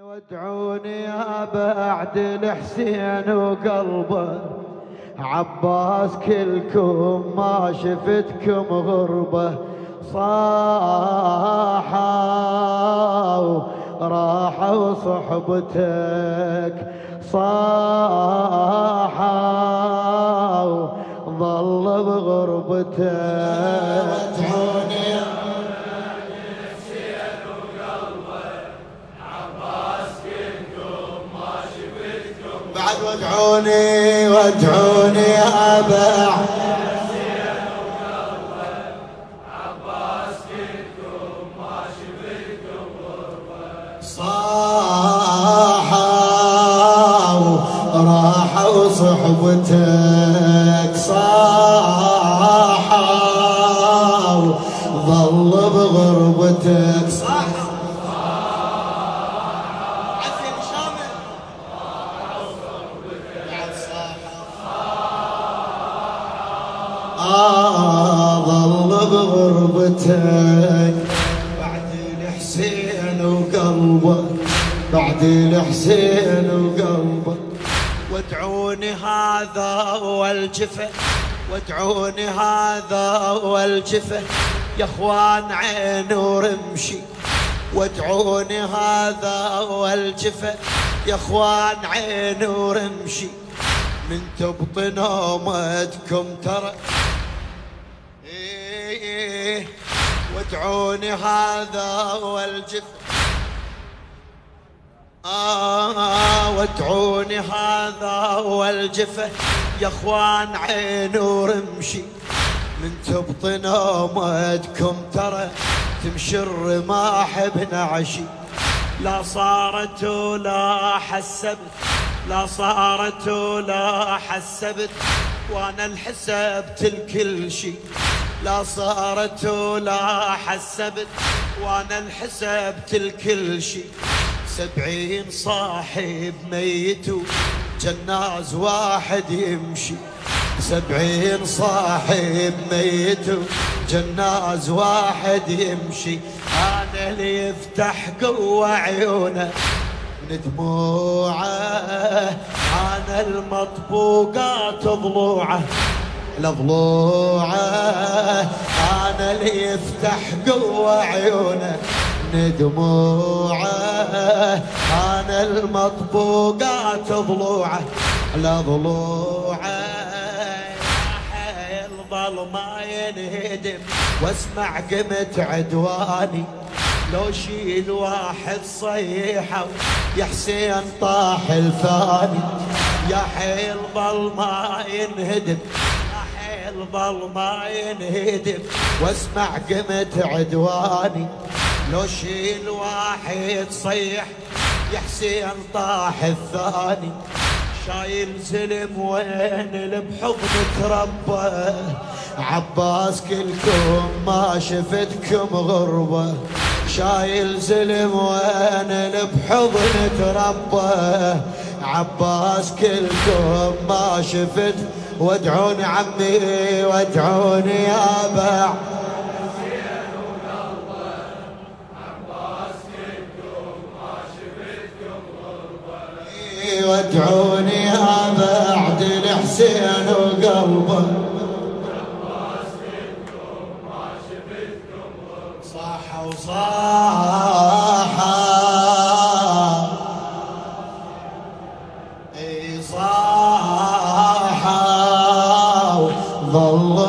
ودعوني يا بعد الحسين وقلبه. عباس كلكم ما شفتكم غربة. صاحوا راحوا صحبتك. صاحوا ظل بغربتك. وادعوني وادعوني يا بعد بغربتك بعد الحسين وقلبك بعد الحسين وقلبك. وادعوني هذا والجفة وادعوني هذا والجفة يا إخوان عين ورمشي. وادعوني هذا والجفة يا إخوان عين ورمشي. من تبط نومتكم ترى إيه وادعوني هذا والجفة آه وادعوني هذا والجفة يا أخوان عين ورمشي. من تبط نومتكم ترى تمشي الرماح بنعشي لا صارت ولا حسبت لا صارت ولا حسبت وأنا الحسبت الكل شي لا صارت ولا حسبت وأنا الحسبت الكل شي سبعين صاحب ميت جناز واحد يمشي. سبعين صاحب ميت جناز واحد يمشي. أنا اللي يفتح قوة عيونه. من دموعه أنا المطبوقات ضلوعه لضلوعه. أنا اللي يفتح قوة عيونه من دموعه أنا المطبوقات ضلوعه لضلوعه. يظل ما ينهدم واسمع قمة عدواني. لو شيل واحد صيحة يا حسين طاح الثاني يا حيل ظل ما ينهدم يا حيل ظل ما ينهدم واسمع قمة عدواني. لو شيل واحد صيح يا حسين طاح الثاني. شايل زلم وين اللي بحضن تربى عباس كلكم ما شفتكم غربة. شايل زلم وين اللي بحضن تربى عباس كلكم ما شفت وادعوني عمي وادعوني يا بعد وادعوني يا بعد الحسين وقلبه. صاح وصاح.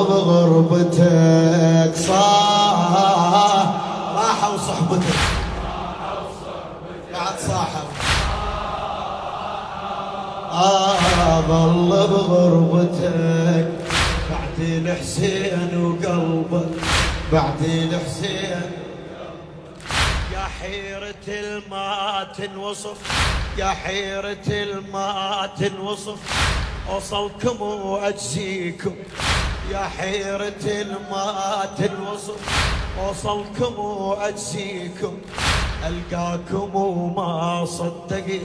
بغربتك صاح. راحوا صحبتك بعد صاحوا آه ظل بغربتك. بعد الحسين وقلبك. بعد الحسين يا حيرة الماء تنوصف. يا حيرة الماء تنوصف. أوصلكم وأجزيكم. يا حيرة الماء تنوصف أوصلكم وأجزيكم. ألقاكم وما صدقت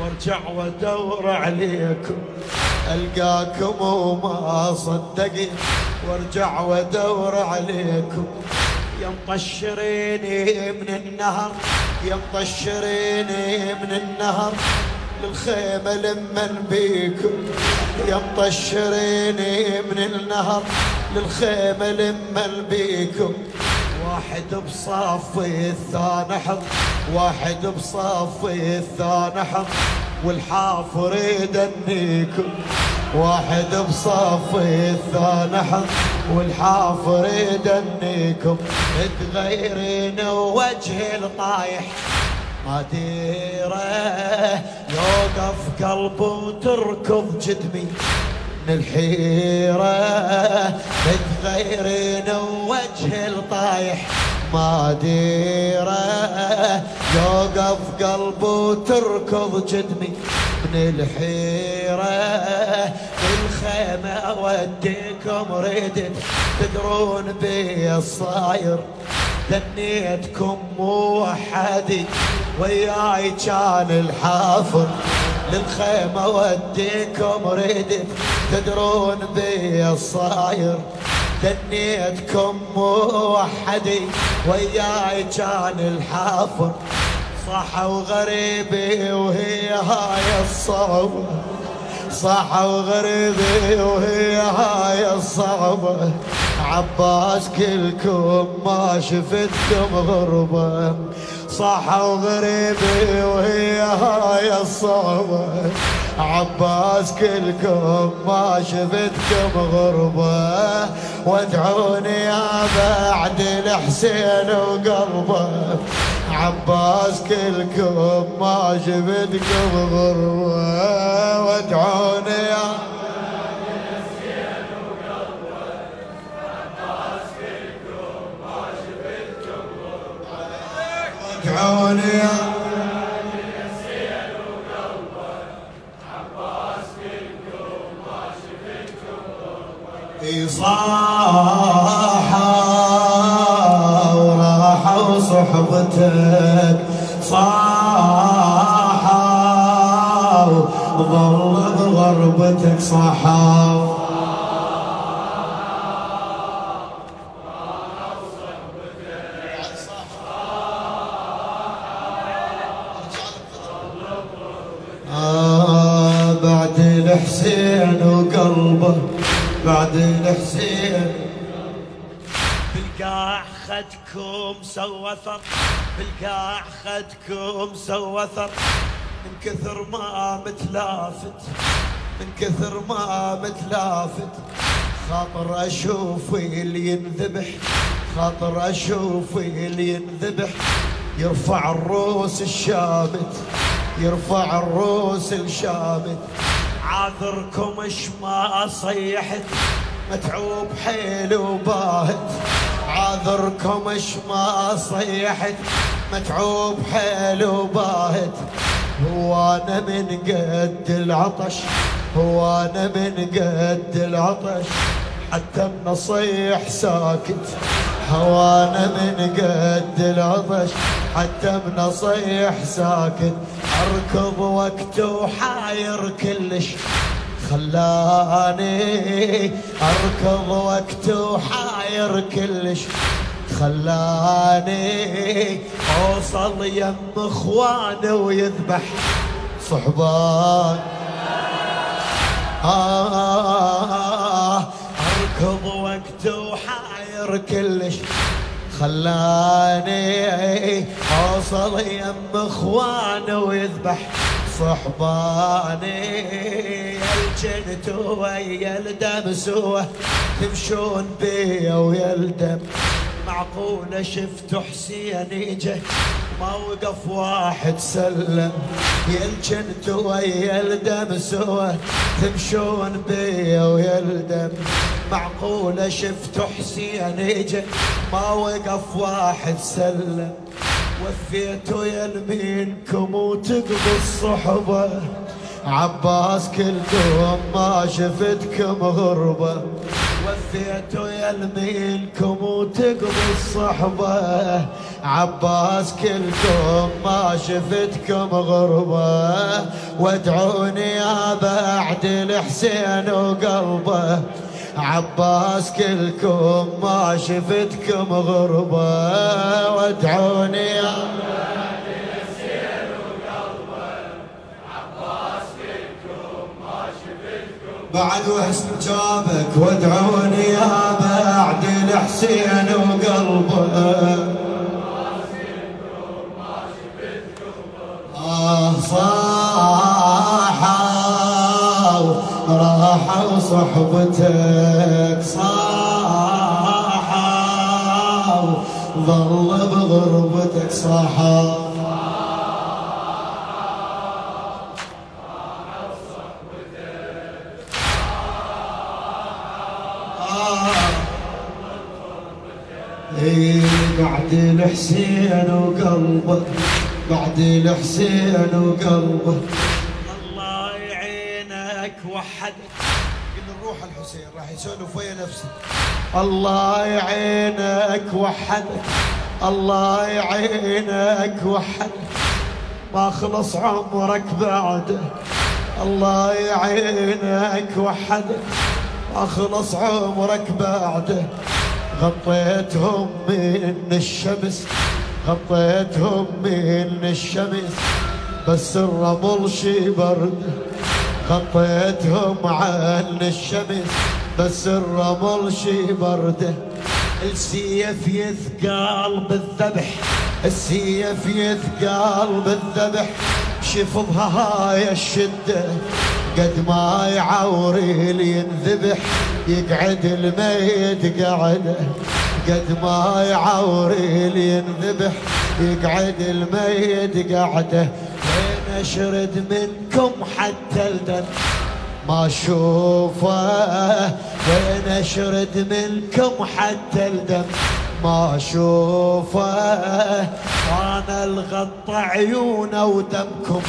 وارجع وأدور عليكم. ألقاكم وما صدقت وارجع وأدور عليكم. يا مطشريني من النهر يا مطشريني من النهر. للخيمة لمن بيكم. يا مطشريني من النهر للخيمة لمن بيكم. واحد بصافي الثاني حظ واحد بصافي الثاني حظ والحافر يدنيكم واحد بصافي الثاني حظ والحافر يدنيكم تغيرين وجه الطايح ما يوقف قلبه وتركض جدمي. من الحيرة تغيرين وجه الطايح. ما ديره يوقف قلبه وتركض جدمي. من الحيرة الخيمة أوديكم ردت تدرون بي الصاير دنيتكم موحدي وياي كان الحافر للخيمة وديكم ردت تدرون بي الصاير؟ دنيتكم موحدي وياي كان الحافر صح وغريبي وهي هاي الصعبة صح وغريبي وهي هاي الصعبة عباس كلكم ما شفتكم غربة صح وغريبي وهي هاي الصعبة عباس كلكم ما شفتكم غربة وادعوني يا بعد الحسين وقلبه عباس كلكم ما شفتكم غربة وادعوني يا ادعوني يا صاحة وراحة صحبتك صاحة وظل بغربتك صاحة. الحسين. بالقاع خدكم سوى ثر. بالقاع خدكم سوى ثر. من كثر ما متلافت من كثر ما متلافت. خاطر أشوف اللي ينذبح خاطر أشوف اللي ينذبح. يرفع الروس الشامت يرفع الروس الشامت. عذركم اش ما صيحت متعوب حيل وباهت عذركم اش ما صيحت. متعوب حيل وباهت هو أنا من قد العطش هو أنا من قد العطش. حتى النصيح ساكت هوانا من قد العطش. حتى بنصيح ساكت أركض وقت وحاير كلش. خلاني أركض وقت وحاير كلش. خلاني أوصل يم إخواني ويذبح صحبان. آه أركض وقت وحاير كلش. خلاني أوصل يم إخواني ويذبح صحباني. الجنت ويا الدم سوا تمشون بيا ويا الدم معقولة شفت حسين اجا ما وقف واحد سلم. يا الجنت ويا الدم سوا تمشون بيا ويا الدم معقولة شفت حسين اجا ما وقف واحد سلم. وفيتوا يمينكم وتقضوا الصحبة عباس كلكم ما شفتكم غربة. وفيتوا يمينكم وتقضوا الصحبة. عباس كلكم ما شفتكم غربة. وادعوني يا بعد الحسين وقلبه. عباس كلكم ما شفتكم غربة. وادعوني يا بعد وحسن جابك وادعوني يا بعد الحسين وقلبه. آه صاحوا راحوا صحبتك صاحوا ظل بغربتك صاحوا. بعد الحسين وقلبه بعد الحسين وقلبه. الله يعينك وحدك قل نروح الحسين راح يسولف ويا نفسه. الله يعينك وحدك الله يعينك وحدك ما خلص عمرك بعده الله يعينك وحدك ما خلص عمرك بعده غطيتهم من الشمس غطيتهم من الشمس. بس الرمل شي برد غطيتهم عن الشمس. بس الرمل شي برده السيف يثقال بالذبح السيف يثقال بالذبح. شفضها هاي الشدة. قد ما يعوري ينذبح يقعد الميت قعده. قد ما يعوري ينذبح يقعد الميت قعده. وين أشرد منكم حتى الدم. ما أشوفه. وين أشرد منكم حتى الدم. ما أشوفه. أنا الغطى عيونه ودمكم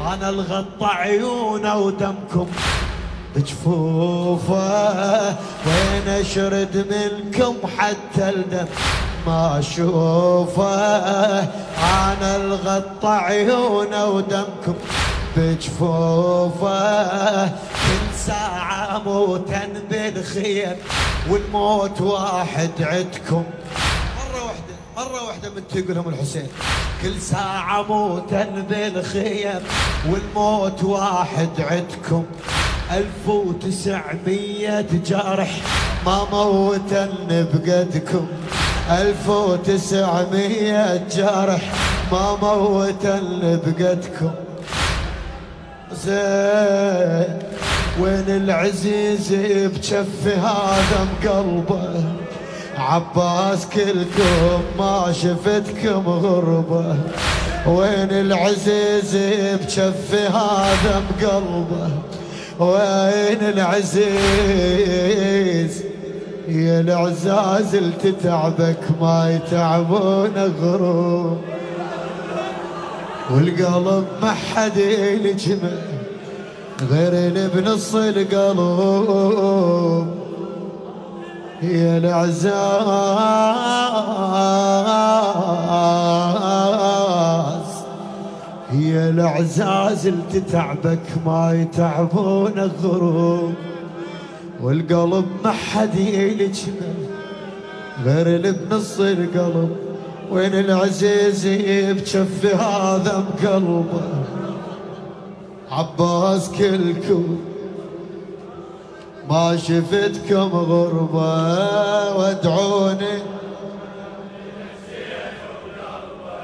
أنا الغطى عيونه ودمكم بجفوفه وين أشرد منكم حتى الدم ما أشوفه؟ أنا الغطى عيونه ودمكم بجفوفه كل ساعة موتا بالخيم والموت واحد عدكم واحدة من تقولهم الحسين. كل ساعة موتا بالخيم والموت واحد عدكم ألف وتسعمية جارح ما موتن بقدكم. ألف وتسعمية جارح ما موتن بقدكم. زين وين العزيز بجف هذا مقلبه عباس كلكم ما شفتكم غربة. وين العزيز بجف هذا مقلبه؟ وين العزيز يا العزاز تتعبك ما يتعبون غروب. والقلب ما حد يلجمه غير اللي بنص القلب يا العزاز يا العزاز تتعبك ما يتعبون الغروب والقلب ما حد يلجمه غير اللي بنص القلب وين العزيز بجف هذا بقلبه؟ عباس كلكم ما شفتكم غربة وادعوني.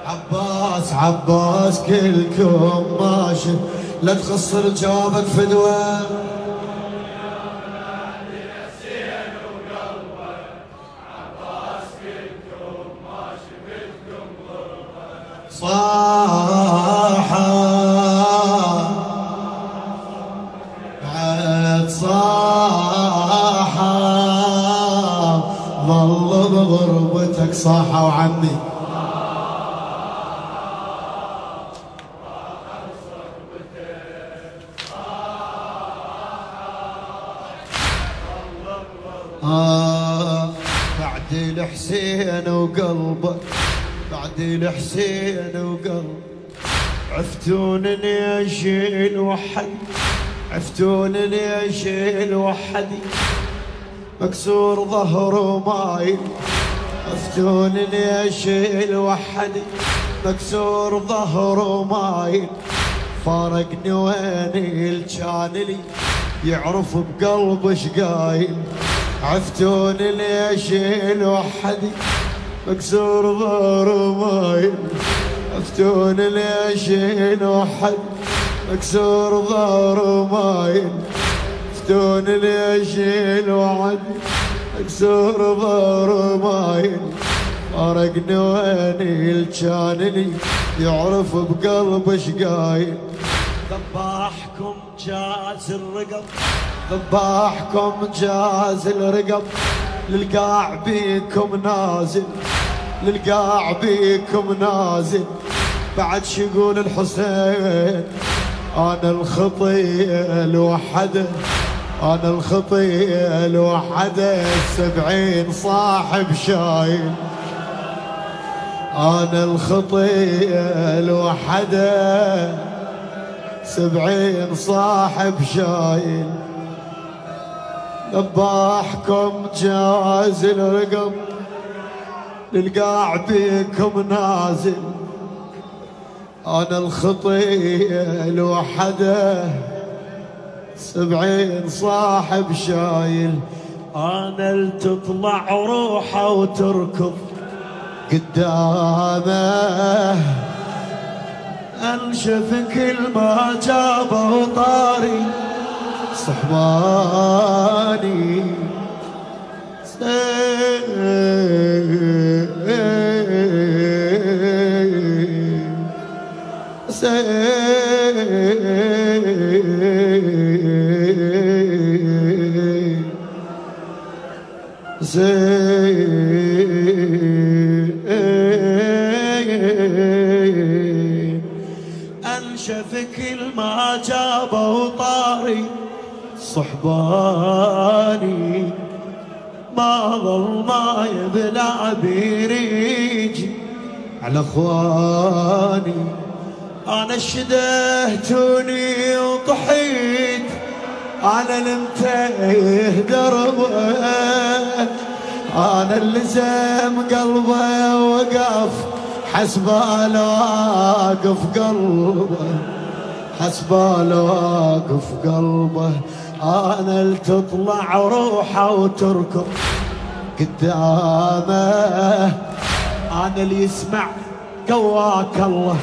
عباس عباس كلكم ما شفت لا تخسر جابك فدوه صاحا صاحا وعمي. آه الحسين وقلبه بعد الحسين وقلب عفتون ليش الوحد عفتون ليش الوحدي مكسور ظهره مايل افتون ليش الوحدي مكسور ظهره مايل فارقني وين كان لي؟ يعرف بقلبه شقايل عفتون ليش الوحدي مكسور ظهره مايل عفتون ليش الوحدي مكسور ظهره مايل عفتون ليش الوحدي مكسور ظهره مايل فارقني وين كان لي يعرف بقلبه شقايل ذباحكم جاز الرقب ذباحكم جاز الرقب للقاع بيكم نازل للقاع بيكم نازل بعد شقول الحسين أنا الخطيه الوحده أنا الخطيه الوحده سبعين صاحب شايل. أنا الخطيه الوحده سبعين صاحب شايل. ذباحكم جاز الرقم للقاع بيكم نازل. أنا الخطيه الوحده سبعين صاحب شايل. أنا التطلع روحه وتركض. قدامه انشف كل ما جابه طاري صحباني. انشف كل ما جابه طاري صحباني. ما ظل ما يبلع بيريجي على أخواني. أنا شدهتوني وطحيت أنا المتيه دربه أنا اللي زم قلبه وقف حسباله واقف قلبه حسباله واقف قلبه أنا اللي تطلع روحه وتركض قدامه أنا اللي يسمع قواك الله.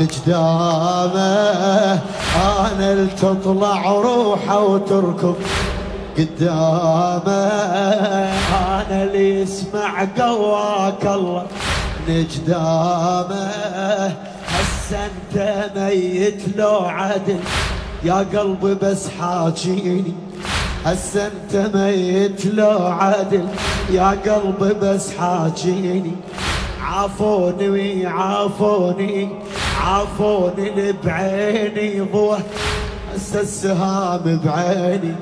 نجدامه أنا اللي تطلع روحه وتركض قدامه. أنا اللي يسمع قواك الله. نجدامه هسه أنت ميت لو عدل يا قلبي بس حاجيني. هسه أنت ميت لو عدل يا قلبي بس حاجيني. عافوني ويعافوني عافوني. بعيني ضوء. هسه السهام بعيني.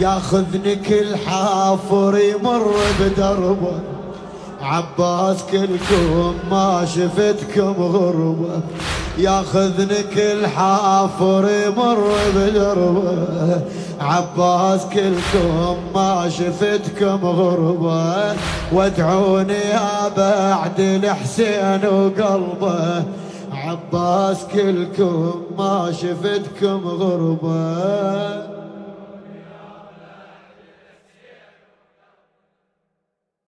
ياخذني كل حافر يمر بدربه عباس كلكم ما شفتكم غربة ياخذني كل حافر يمر بدربه عباس كلكم ما شفتكم غربة وادعوني يا بعد الحسين وقلبه. عباس كلكم ما شفتكم غربه